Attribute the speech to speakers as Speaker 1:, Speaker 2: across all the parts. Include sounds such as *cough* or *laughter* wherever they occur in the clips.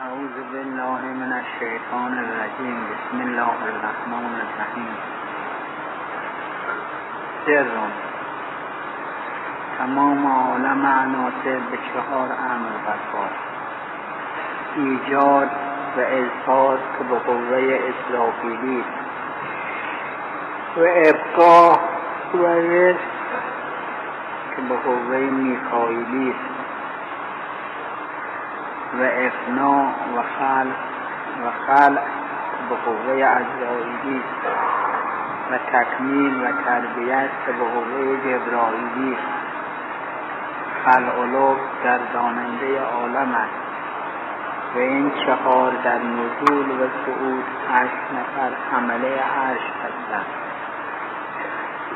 Speaker 1: أعوذ بالله من الشیطان الرجیم بسم الله الرحمن الرحیم سر تمام عالم عناصر به چهار امر برپاست ایجاد و اظهار که به قوه اسرافیلی و ابقا و رزق که به قوه میکائیلی و افنا و خلق و خلق به قوه عزرائیلی و تکمیل و تربیت به قوه جبرائیلی. خلق در داننده عالم است و این چهار در نزول و صعود هشت نفر حمله عرش هستند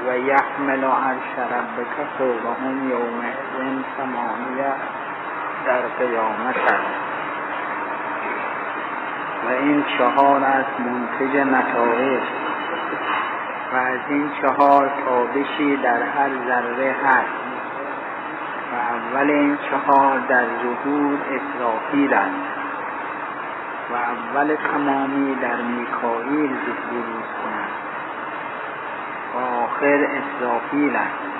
Speaker 1: و یحمل عرش ربک فوقهم یومئذ ثمانیه در قیامت است. و این چهار از منتج نتایج و از این چهار تابشی در هر ذره هست. و اول این چهار در ظهور اسرافیل است. و اول تمامی در میکائیل ظهور کند. و آخر اسرافیل است.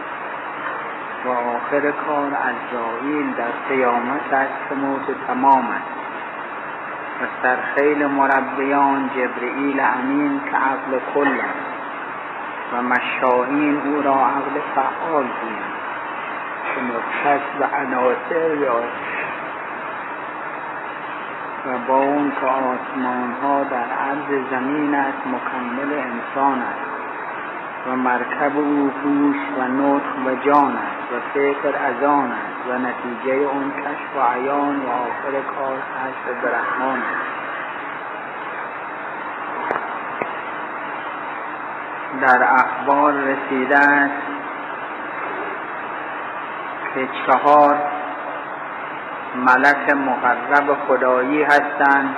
Speaker 1: و آخر کار عزرائیل در قیامت است موت تمام است. و سرخیل مربیان جبرئیل امین که عقل کل است و مشاهین او را عقل فعال گویند. که مختص به عناصر یاد و با اون که آسمان ها در عرض زمین است مکمل انسان است. و مرکب او پوش و نطق و جان است و فکر از آن است و نتیجه اون کشف و عیان و آخر کار حشر برحمان است. در اخبار رسیده است که چهار ملک مقرب خدایی هستند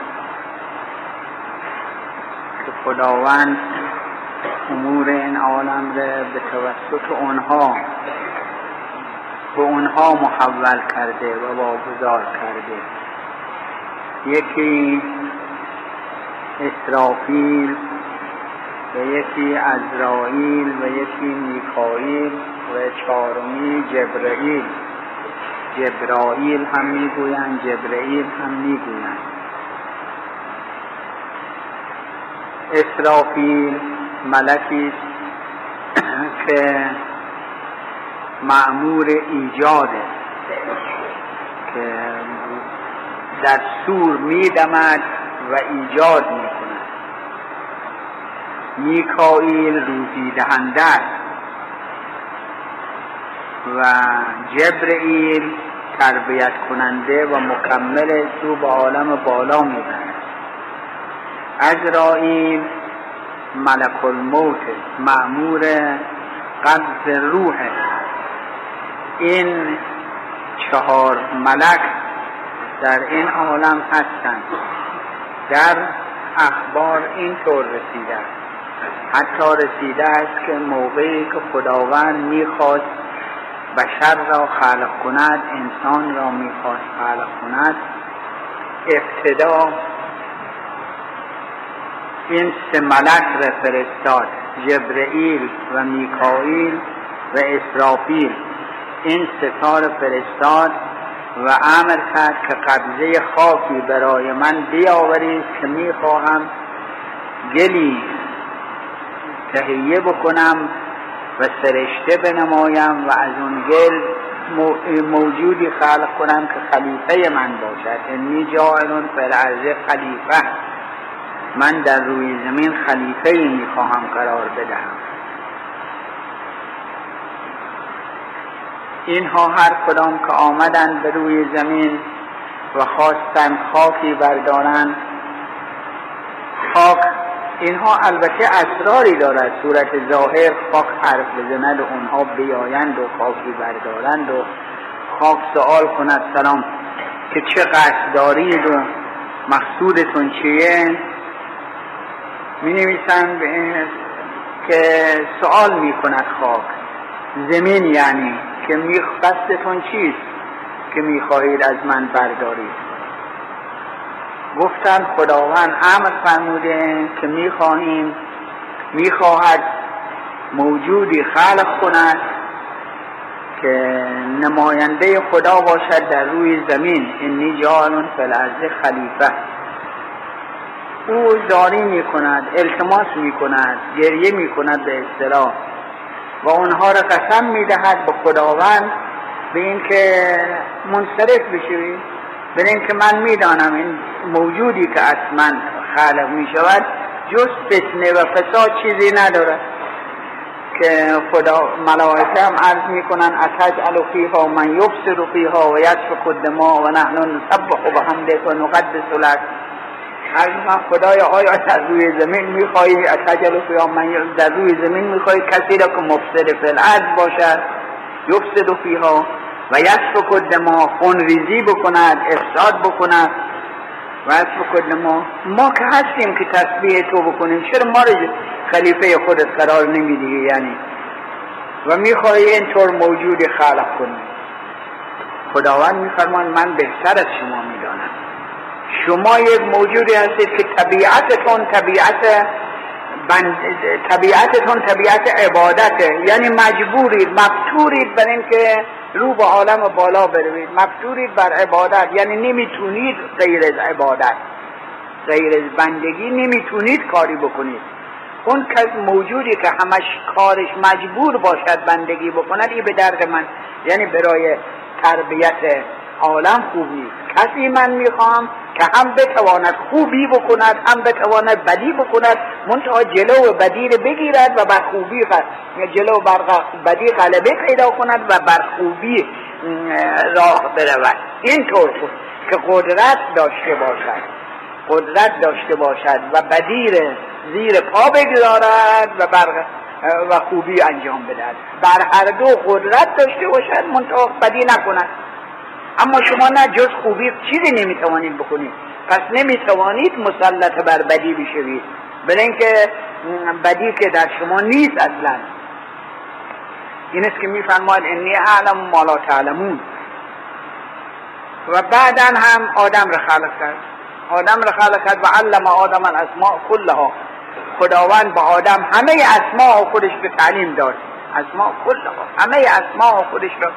Speaker 1: که خداوند امور این عالم را به توسط اونها به اونها محول کرده و واگذار کرده. یکی اسرافیل و یکی ازرائیل و یکی میکائیل و چهارمی جبرائیل جبرائیل هم می‌گویند جبرائیل هم می‌گویند. اسرافیل ملکی که معمور ایجاده که در سور میدمد و ایجاد می‌کند. میکائیل روزی دهنده است و جبرئیل تربیت کننده و مکمل سو به عالم بالا می‌برد ازرائیل ملک الموت معمور قبض روح. این چهار ملک در این عالم هستند. در اخبار اینطور رسیده حتی رسیده است که موقعی که خداوند می‌خواست بشر را خلق کند انسان را می‌خواست خلق کند ابتدا این سه ملک را فرستاد جبرئیل و میکائیل و اسرافیل. این ستار فرستاد و امر کرد که قبضه خاکی برای من بیاورید که می‌خواهم گلی تهیه بکنم و سرشته بنمایم و از اون گل موجودی خلق کنم که خلیفه من باشد. انی جاعلون فی خلیفه. من در روی زمین خلیفه می‌خواهم قرار بدهم. اینها هر کدام که آمدند به روی زمین و خواستند خاکی بردارند خاک اینها البته اسراری دارد. صورت ظاهر خاک حرف بزند و اونها بیایند و خاکی بردارند و خاک سوال کند سلام که چه قصد دارید و مقصودتون چیه؟ می نویسند که سوال می کند خاک. زمین یعنی که می قصدتون چیست که می خواهید از من بردارید؟ گفتن خداوند امر فرموده که می‌خواهیم می‌خواهد موجودی خلق کند که نماینده خدا باشد در روی زمین. انی فی الارض خلیفه. او زاری می کند التماس می کند گریه می کند به اصطلاح. و اونها را قسم می دهد به خداوند به اینکه منصرف بشوی. به اینکه من می‌دانم این موجودی که از من خلق می شود جز فتنه و فساد چیزی نداره که خدا ملائکه هم عرض می‌کنن اتجعل فیها من یبصر فیها و یسفک الدماء و نحن نسبح بحمدک و نقدس لک. از من خدای آیا در روی زمین می‌خواهی؟ اتجل فیها من در روی زمین می‌خواهی؟ کسی را که مفسد الارض باشد یفسد فیها و یسفک الدماء خون ریزی بکند افساد بکند. و یسفک ما ما که هستیم که تسبیح تو بکنیم چرا ما رو خلیفه خودت قرار نمیدی؟ یعنی و می‌خواهی اینطور موجود خلق کنی. خداوند میفرمان من بهتر از شما می‌دانم. شما یک موجودی هستید که طبیعتتون طبیعت بند... طبیعتتون طبیعت عبادته. یعنی مجبورید مفتورید بر اینکه رو به عالم بالا بروید. مفتورید بر عبادت. یعنی نمی‌تونید غیر از عبادت غیر از بندگی نمی‌تونید کاری بکنید. اون کس موجودی که همش کارش مجبور باشد بندگی بکند این به درد من یعنی برای تربیت عالم خوب نیست کسی من می‌خوام که هم بتواند خوبی بکند هم بتواند بدی بکند. منتها جلو بدی رو بگیرد و بر خوبی جلو بر بدی غلبه پیدا کند و بر خوبی راه برود. اینطور که قدرت داشته باشد. قدرت داشته باشد و بدی زیر پا بگذارد و بر و خوبی انجام بدهد. بر هر دو قدرت داشته باشد منتها بدی نکند. اما شما نه جز خوبی چیزی نمی‌توانید بکنید. پس نمی‌توانید مسلط بر بدی بشوید. برای اینکه بدی که در شما نیست اصلا. این است که میفرماید انی اعلم ما تعلمون. و بعدا هم آدم را خلق کرد. آدم را خلق کرد و علم آدم الاسماء کلها. خداوند به آدم همه اسماء خودش به تعلیم داد. اسماء کلها. همه اسماء خودش را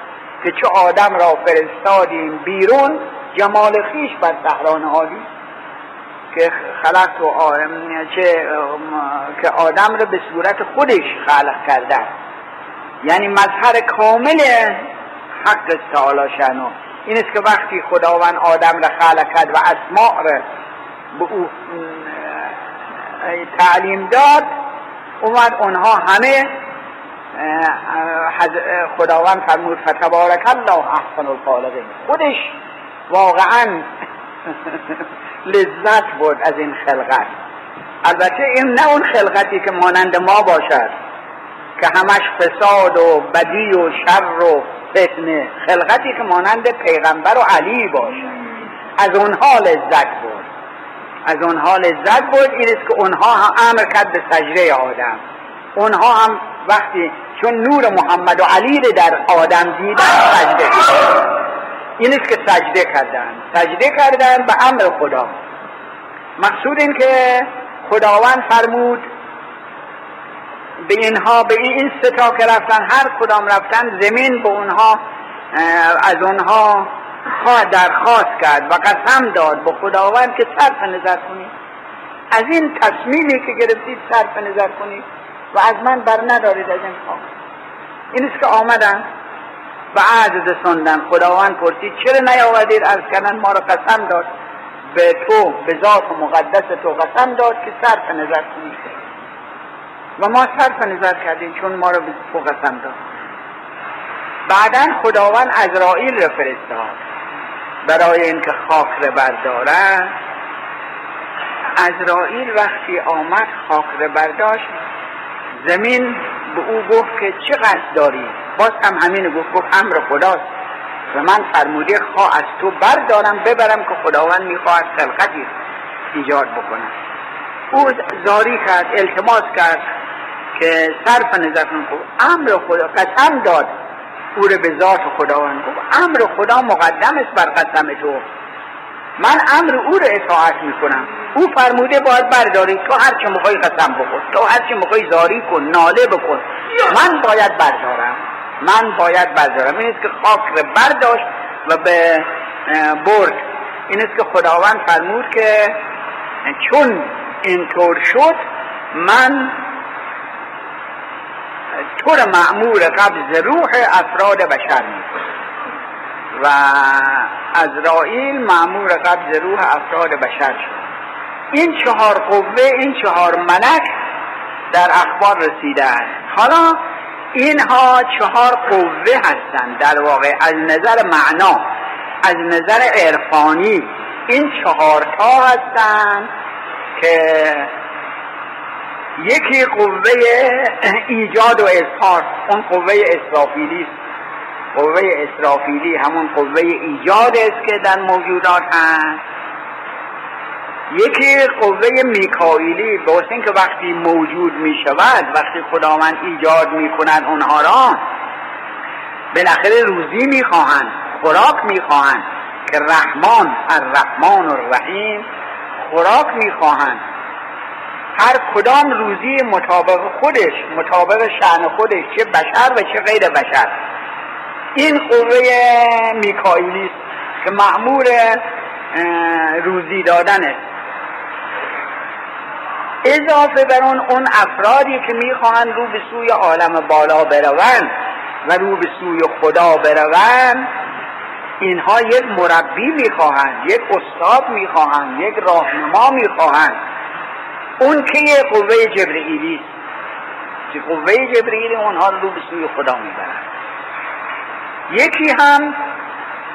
Speaker 1: که چه آدم را فرستادیم بیرون جمال خیش بر صحرا عالی. که خلق و آدم چه که آدم را به صورت خودش خلق کرده یعنی مظهر کامل حق تعالی شنو این است که وقتی خداوند آدم را خلق کرد و اسماع را به او تعلیم داد اومد اونها همه خداوند فرمود فتبارک الله احسن الخالقین. خودش واقعا *laughs* لذت بود از این خلقت. البته این نه اون خلقتی که مانند ما باشد که همش فساد و بدی و شر و فتنه. خلقتی که مانند پیغمبر و علی باشد. از اونها لذت بود از اونها لذت بود این است که اونها هم امر کرد به سجده آدم. اونها هم وقتی چون نور محمد و علی در آدم دیدن سجده این است که سجده کردن. سجده کردن به امر خدا. مقصود این که خداوند فرمود به اینها به این ستا که رفتن هر کدام رفتن زمین به اونها از اونها درخواست کرد و قسم داد به خداوند که صرف نظر کنید. از این تصمیمی که گرفتید صرف نظر کنید. و از من بر ندارید از این خواه این است که آمدن و عهد رساندن خداوند پرسید چرا نیاوردید؟ از کنن ما را قسم داد. به تو به ذات مقدس تو قسم داد که صرف نظر کنید و ما صرف نظر کردیم چون ما را به تو قسم داد. بعدا خداوند ازرائیل را فرستاد. برای اینکه خاک را بردارد. ازرائیل وقتی آمد خاک را برداشت. زمین به او گفت که چه قصد داری؟ باز هم همین گفت گفت امر خداست. و من فرموده خواه از تو بردارم ببرم که خداوند می‌خواهد خلقتی ایجاد بکنم او زاری کرد التماس کرد که صرف نظر کن امر خدا قسم داد. او به ذات خداوند گفت امر خدا مقدم است بر قسم تو. من امر او رو اطاعت می‌کنم. او فرموده باید برداری. تو هر چه می‌خوای قسم بکن تو هر چه می‌خوای زاری کن ناله بکن. من باید بردارم. من باید بردارم. این است که خاک رو برداشت و به برد. این است که خداوند فرمود که چون اینطور شد من طور معمور قبض روح افراد بشر می‌کنم. و ازرائیل معمور قبض روح افراد بشر شد. این چهار قوه این چهار ملک در اخبار رسیده است. حالا اینها چهار قوه هستند. در واقع از نظر معنا از نظر عرفانی این چهار تا هستند که یکی قوه ایجاد و اظهار اون قوه اسرافیلی است قوه اسرافیلی همون قوه ایجاد است که در موجودات هست. یکی قوه میکائیلی به که وقتی موجود می شود وقتی خداوند ایجاد می کند اونها را بالاخره روزی می خواهند خوراک می خواهند که رحمان الرحمن الرحیم خوراک می خواهند هر کدام روزی مطابق خودش مطابق شعن خودش چه بشر و چه غیر بشر. این قوه میکائیلی است که معمور روزی دادن است اضافه بر اون اون افرادی که می‌خواهند رو به سوی عالم بالا بروند و رو به سوی خدا بروند اینها یک مربی می‌خواهند یک استاد می‌خواهند یک راهنما می‌خواهند. اون که یه قوه جبرئیلی است. که قوه جبرئیل اونها رو به سوی خدا می‌برند. یکی هم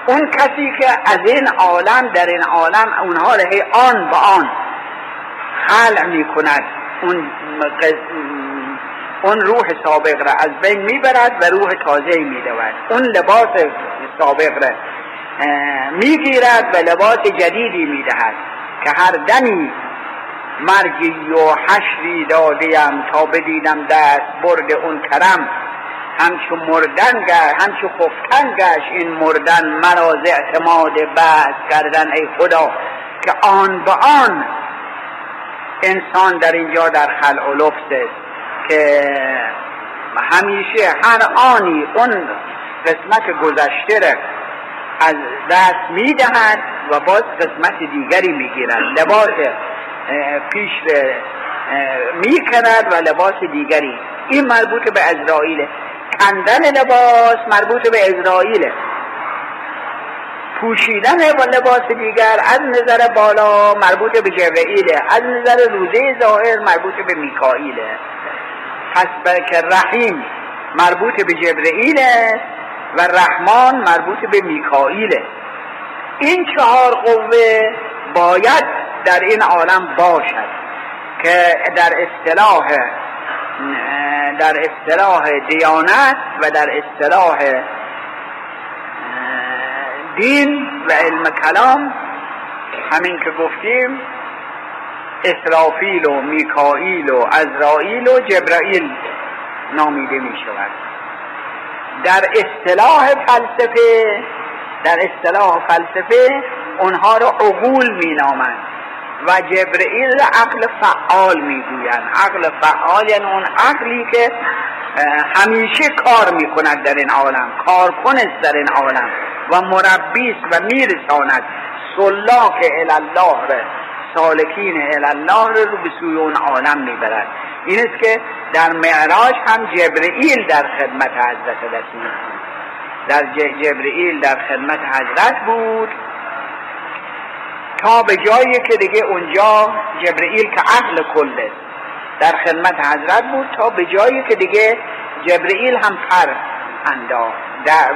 Speaker 1: اون کسی که از این عالم در این عالم اونها را آن به آن خلع می کند اون, اون روح سابق را از بین می‌برد و روح تازه می دود اون لباس سابق را می‌گیرد و لباس جدیدی می‌دهد که هر دمی مرگی و حشری دادیم تا بدیدم دست برد اون کرم. همچو مردن گشت همچو خفتن گشت. این مردن مراز اعتماد بعد کردن ای خدا که آن به آن. انسان در اینجا در خلع و لفظ است که همیشه هر آنی اون قسمت گذشته را از دست می‌دهد و باز قسمت دیگری می‌گیرد. لباس پیش می‌کند و لباس دیگری. این مربوط به ازرائیله کندن لباس مربوط به ازرائیله پوشیدن با لباس دیگر از نظر بالا مربوط به جبرئیله از نظر روزه ظاهر مربوط به میکائیله. پس که رحیم مربوط به جبرئیله و رحمان مربوط به میکائیله. این چهار قوه باید در این عالم باشد که در اصطلاح در اصطلاح دیانت و در اصطلاح دین و علم کلام همین که گفتیم اسرافیل و میکائیل و ازرائیل و جبرائیل نامیده می شود در اصطلاح فلسفه در اصطلاح فلسفه اونها رو عقول می نامند و جبرئیل عقل فعال می‌گویند. عقل فعال یعنی اون عقلی که همیشه کار می‌کند در این عالم کارکنست در این عالم و مربیست و میرساند. سلاک الله را سالکین الله را رو به سوی اون عالم می‌برد. این است که در معراج هم جبرئیل در خدمت حضرت رسول در جبرئیل در خدمت حضرت بود. تا به جایی که دیگه اونجا جبرئیل که عقل کله در خدمت حضرت بود تا به جایی که دیگه جبرئیل هم پر انداخت.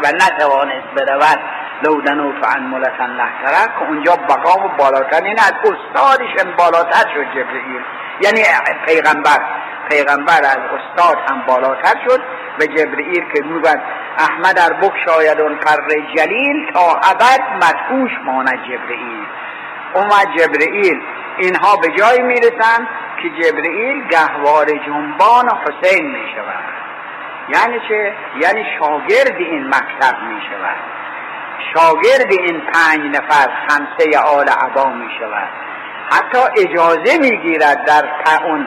Speaker 1: و نتوانست برود. لودن تو عن ملتن لحترک که اونجا بقا و بالاتر. این از استادش بالاتر شد جبرئیل. یعنی پیغمبر پیغمبر از استاد هم بالاتر شد. و جبرئیل که می‌گوید احمد در بک شاید اون پر جلیل تا ابد مدهوش ماند جبرئیل. اومد جبرئیل. اینها به جای می‌رسن که جبرئیل گهوار جنبان حسین می شود یعنی چه؟ یعنی شاگرد این مکتب می شود شاگرد این پنج نفر خمسه آل عبا می شود حتی اجازه می گیرد در اون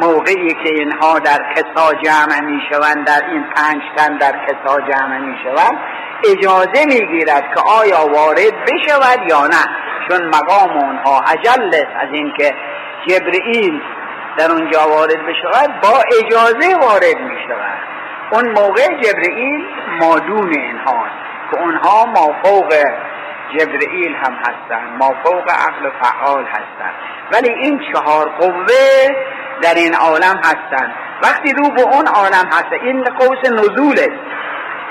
Speaker 1: موقعی که اینها در کسا جمع می شوند در این پنج تن در کسا جمع می شوند اجازه می گیرد که آیا وارد بشود یا نه. چون مقام اونها عجل از اینکه جبرئیل در اونجا وارد بشود با اجازه وارد می شود اون موقع جبرئیل مادون اینهاست که اونها مافوق جبرئیل هم هستند مافوق عقل فعال هستند. ولی این چهار قوه در این عالم هستند. وقتی رو به اون عالم هست این قوس نزوله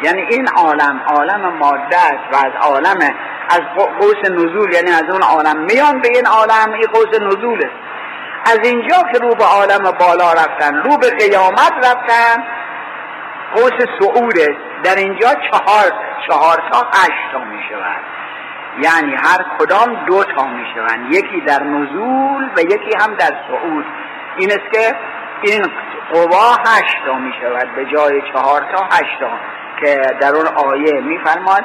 Speaker 1: یعنی این عالم عالم ماده است و از عالم از قوس نزول یعنی از اون عالم. میان به این عالم این قوس نزول است از اینجا که رو به عالم بالا رفتن رو به قیامت رفتن قوس است در اینجا چهار چهار تا هشت تا می شود یعنی هر کدام دو تا می شوند یکی در نزول و یکی هم در صعود این است که این قوا هشت تا می شود به جای چهار تا هشت تا که در اون آیه می فرماد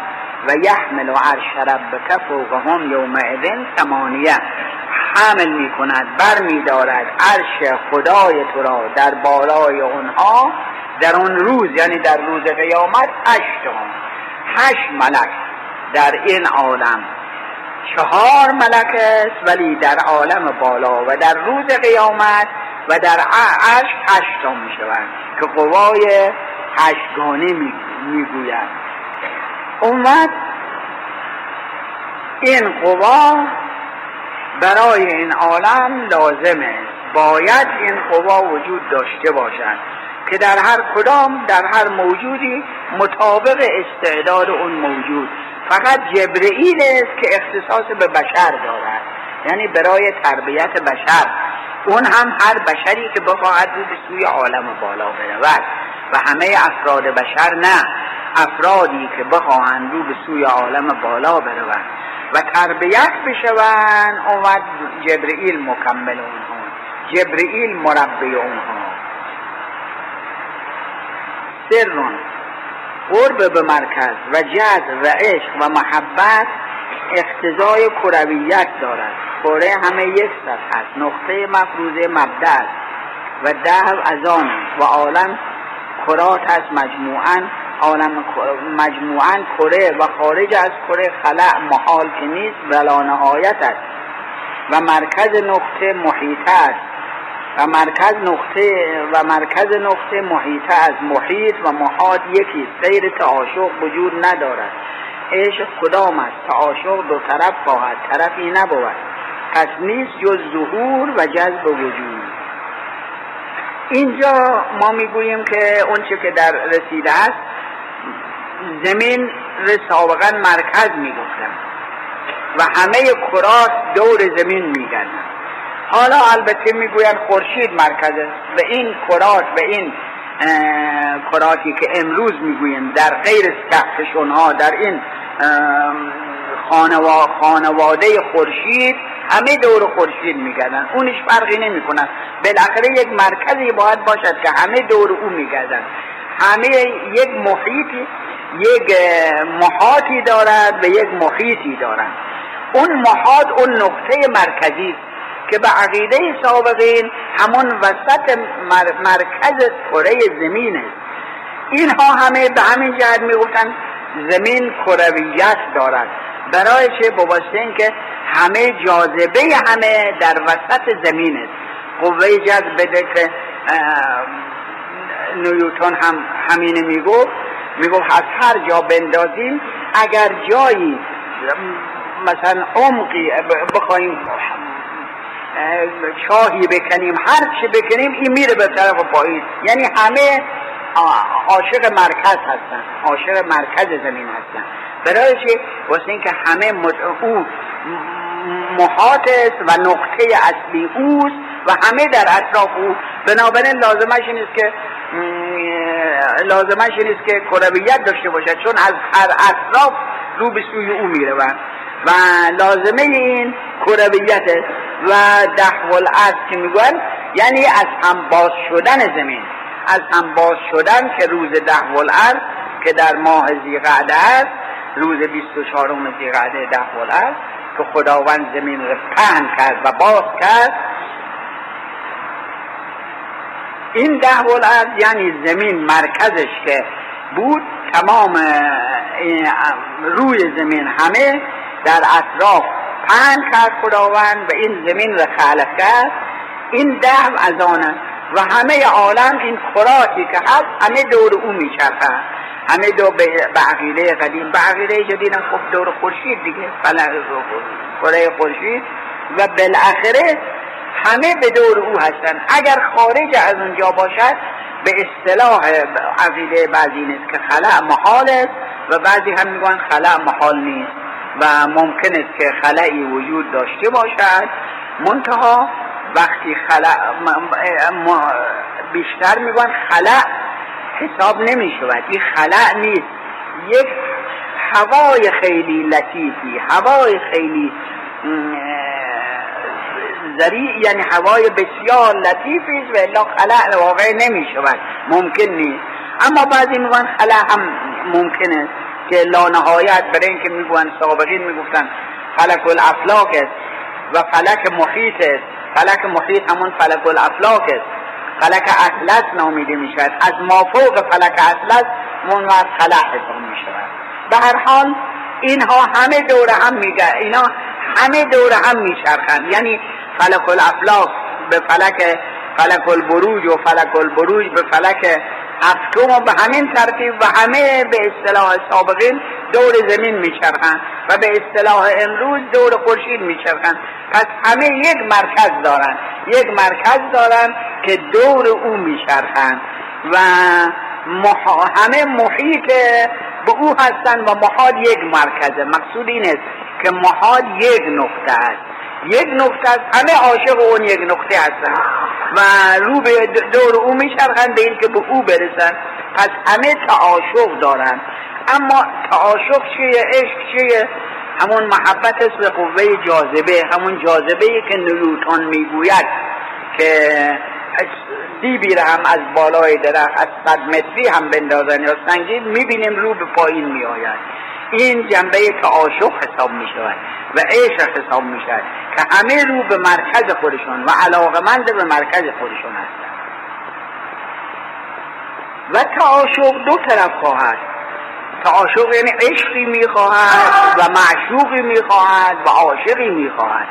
Speaker 1: و یحمل و عرش ربک فوقهم یومئذ ثمانیه. حمل می کند بر می دارد عرش خدای تو را در بالای اونها در اون روز یعنی در روز قیامت هشت هشت ملک در این عالم. چهار ملک است ولی در عالم بالا و در روز قیامت و در عرش هشتا می شوند که قوای هشتگانه می گوید اومد این قوا برای این عالم لازمه. باید این قوا وجود داشته باشد که در هر کدام در هر موجودی مطابق استعداد اون موجود. فقط جبرئیل است که اختصاص به بشر دارد. یعنی برای تربیت بشر. اون هم هر بشری که بخواهد رو به سوی عالم بالا برود. و همه افراد بشر نه. افرادی که بخواهند رو به سوی عالم بالا برود و تربیت بشوند اومد جبرئیل مکمل اونها. جبرئیل مربی اونها. سرون قرب به مرکز و جذب و عشق و محبت اقتضای کرویت دارد. کره همه یک سطح است نقطه مفروضه مبدع و ده از آن و عالم کرات است مجموعا عالم مجموعا کره و خارج از کره خلع محال که نیست ولا نهایت است. و مرکز نقطه محیط است. و مرکز نقطه و مرکز نقطه محیطه از محیط و محاد یکی سیر تعاشق وجود ندارد. عشق کدام است؟ تعاشق دو طرف خواهد طرفی نبود. پس نیست جز ظهور و جذب وجود. اینجا ما می‌گوییم که اونچه که در رسیده است زمین سابقا مرکز می‌گفتن. و همه کرات دور زمین میگردن. حالا البته می‌گویند خورشید مرکزه به این کرات به این کراتی که امروز می‌گوییم در غیر کهکشان ها در این خانواده خورشید همه دور خورشید میگردن. اونش فرقی نمی‌کنن. بالاخره یک مرکزی باید باشد که همه دور او میگردن. همه یک محیطی یک محاطی دارد و یک محیطی دارد اون محاط اون نقطه مرکزی که به عقیده سابقین همون وسط مرکز کره زمین است اینها همه به همین جهت می‌گفتن زمین کرویت دارد. برای چه بواسطه که همه جاذبه همه در وسط زمین است قوه جذب که نیوتون هم همینه می‌گفت. می‌گفت از هر جا بندازیم اگر جایی مثلا عمقی بخوایم چاهی بکنیم هر چی بکنیم این میره به طرف پایین. یعنی همه عاشق مرکز هستن عاشق مرکز زمین هستن. برای چی؟ واسه اینکه همه مد... او محاط و نقطه اصلی اوست و همه در اطراف او بنابراین لازمش این است که لازمش این است که کرویت داشته باشد چون از هر اطراف رو به سوی او میره و لازمه این کرویت و دحو الارض که میگن یعنی از هم باز شدن زمین از هم باز شدن که روز دحو الارض که در ماه زیقعده است روز 24 ذیقعده ده است که خداوند زمین رو پهن کرد و باز کرد. این ده است یعنی زمین مرکزش که بود. تمام روی زمین همه در اطراف پهن کرد خداوند و این زمین رو خلق کرد. این ده از آن و همه عالم این خوراکی که هست همه دور او میچرخه همه دو به عقیده قدیم به عقیده جدید خب دور خورشید دیگه کره خورشید. و بالاخره همه به دور او هستن. اگر خارج از اونجا باشد به اصطلاح عقیده بعضی نیست که خلع محال است و بعضی هم میگن خلع محال نیست. و ممکن است که خلعی وجود داشته باشد. منتها وقتی خلع بیشتر میگن خلع حساب نمی شود این خلع نیست. یک هوای خیلی لطیفی هوای خیلی زریع یعنی هوای بسیار لطیفی است و الا خلع واقع نمی شود ممکن نیست. اما بعضی میگن خلع هم ممکن است که لا نهایت برای اینکه می‌گوین سابقین می‌گفتن فلک الافلاک است و فلک محیط است. فلک محیط همون فلک الافلاک است. فلک اطلس نامیده می شود از مافوق فلک اطلس منور خلع حساب می شود به هر حال اینها همه دور هم میگه اینا همه دور هم میچرخند. یعنی فلک الافلاک به فلک فلک البروج و فلک البروج به فلک و به همین ترتیب و همه به اصطلاح سابقین دور زمین میچرخند و به اصطلاح امروز دور خورشید میچرخند. پس همه یک مرکز دارند. یک مرکز دارند که دور او میچرخند و همه محیط به او هستند و محاد یک مرکزه. مقصود این است که محاد یک نقطه است. یک نقطه است همه عاشق اون یک نقطه هستن. و رو به دور او میچرخن به این که به او برسن. پس همه تعاشق دارن. اما تعاشق چیه؟ عشق چیه؟ همون محبت است به قوه جاذبه. همون جاذبه که نیوتون می‌گوید که دیبی هم از بالای درخت از صد متری هم بندازن یا سنگین می‌بینیم رو به پایین میآید. این جنبه تعاشق حساب می شود و عشق حساب می شود که همه رو به مرکز خودشون و علاقمند به مرکز خودشون هستند و تعاشق دو طرف خواهد. تعاشق یعنی عشقی می‌خواهد و معشوقی می‌خواهد و عاشقی می‌خواهد.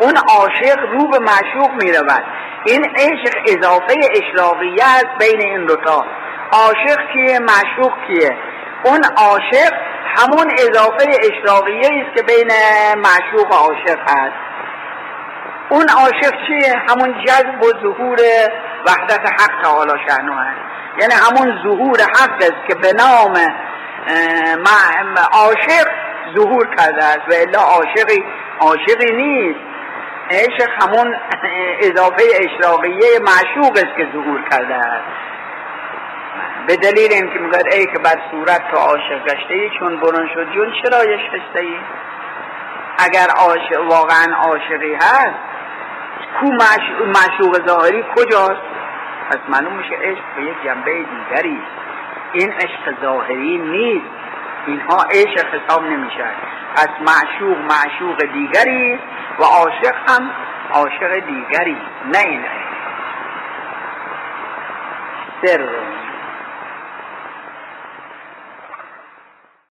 Speaker 1: اون عاشق رو به معشوق می‌رود. این عشق اضافه اشراقیه است بین این دوتا. عاشق کیه؟ معشوق کیه؟ اون عاشق همون اضافه اشراقیه است که بین معشوق و عاشق هست. اون عاشق چیه؟ همون جذب و ظهور وحدت حق تعالی شهنو هست. یعنی همون ظهور حق است که به نام عاشق ظهور کرده است و الا عاشقی عاشقی نیست. عشق همون اضافه اشراقیه معشوق است که ظهور کرده است. به دلیل اینکه می‌گوید ای که بر صورت تو عاشق گشته ای چون برون شد جون چرا یشخسته ای اگر عاشق واقعا عاشقی هست کو معشوق ظاهری کجاست؟ پس معلوم میشه عشق به یک جنبه دیگری. این عشق ظاهری نیست. اینها عشق حساب نمیشه پس معشوق معشوق دیگری و عاشق هم عاشق دیگری. نه این سر.